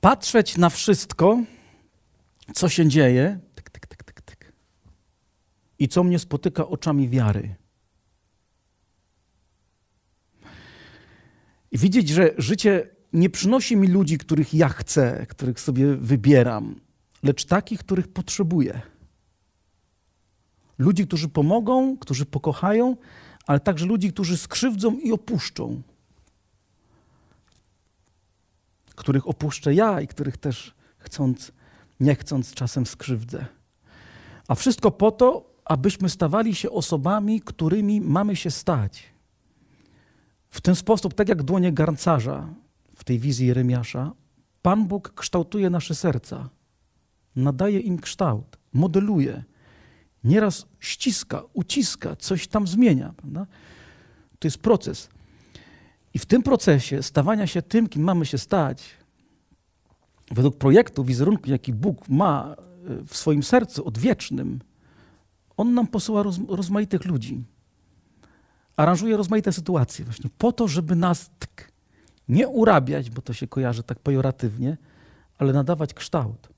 patrzeć na wszystko, co się dzieje, tyk, tyk, tyk, tyk, tyk, i co mnie spotyka oczami wiary. I widzieć, że życie nie przynosi mi ludzi, których ja chcę, których sobie wybieram, lecz takich, których potrzebuję. Ludzi, którzy pomogą, którzy pokochają, ale także ludzi, którzy skrzywdzą i opuszczą. Których opuszczę ja i których też chcąc, nie chcąc czasem skrzywdzę. A wszystko po to, abyśmy stawali się osobami, którymi mamy się stać. W ten sposób, tak jak dłonie garncarza w tej wizji Jeremiasza, Pan Bóg kształtuje nasze serca, nadaje im kształt, modeluje. Nieraz ściska, uciska, coś tam zmienia. Prawda? To jest proces. I w tym procesie stawania się tym, kim mamy się stać, według projektu, wizerunku, jaki Bóg ma e, w swoim sercu odwiecznym, On nam posyła roz, rozmaitych ludzi. Aranżuje rozmaite sytuacje właśnie po to, żeby nas tk, nie urabiać, bo to się kojarzy tak pejoratywnie, ale nadawać kształt.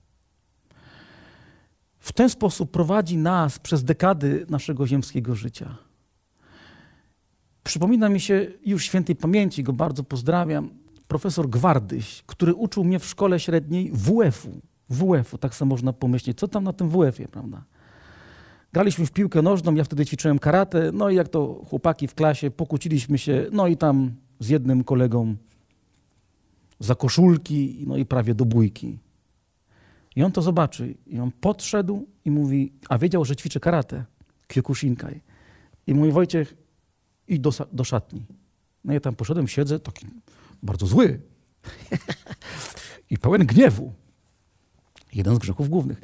W ten sposób prowadzi nas przez dekady naszego ziemskiego życia. Przypomina mi się już świętej pamięci, go bardzo pozdrawiam, profesor Gwardyś, który uczył mnie w szkole średniej WF-u. WF-u, tak samo można pomyśleć, co tam na tym WF-ie, prawda? Graliśmy w piłkę nożną, ja wtedy ćwiczyłem karate, no i jak to chłopaki w klasie, pokłóciliśmy się, no i tam z jednym kolegą za koszulki, no i prawie do bójki. I on to zobaczy. I on podszedł i mówi, a wiedział, że ćwiczy karate, kyokushinkai. I mówi, Wojciech, idź do, do szatni. No ja tam poszedłem, siedzę, taki bardzo zły i pełen gniewu. Jeden z grzechów głównych.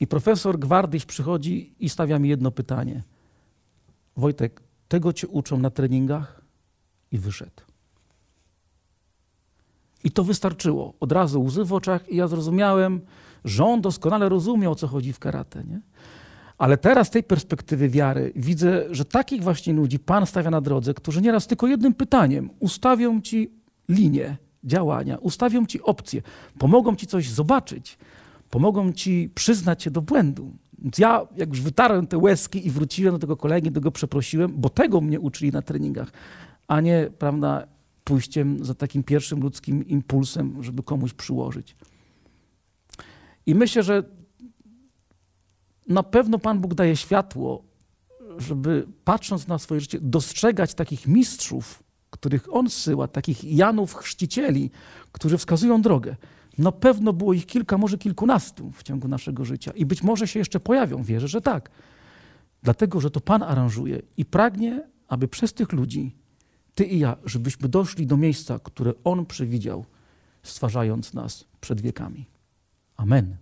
I profesor Gwardyś przychodzi i stawia mi jedno pytanie. Wojtek, tego cię uczą na treningach? I wyszedł. I to wystarczyło. Od razu łzy w oczach i ja zrozumiałem, że on doskonale rozumie, o co chodzi w karate. Nie? Ale teraz z tej perspektywy wiary widzę, że takich właśnie ludzi Pan stawia na drodze, którzy nieraz tylko jednym pytaniem ustawią ci linię działania, ustawią ci opcje, pomogą ci coś zobaczyć, pomogą ci przyznać się do błędu. Więc ja, jak już wytarłem te łezki i wróciłem do tego kolegi, do go przeprosiłem, bo tego mnie uczyli na treningach, a nie, prawda, pójściem za takim pierwszym ludzkim impulsem, żeby komuś przyłożyć. I myślę, że na pewno Pan Bóg daje światło, żeby patrząc na swoje życie, dostrzegać takich mistrzów, których On syła, takich Janów chrzcicieli, którzy wskazują drogę. Na pewno było ich kilka, może kilkunastu w ciągu naszego życia i być może się jeszcze pojawią, wierzę, że tak. Dlatego, że to Pan aranżuje i pragnie, aby przez tych ludzi, Ty i ja, żebyśmy doszli do miejsca, które On przewidział, stwarzając nas przed wiekami. Amen.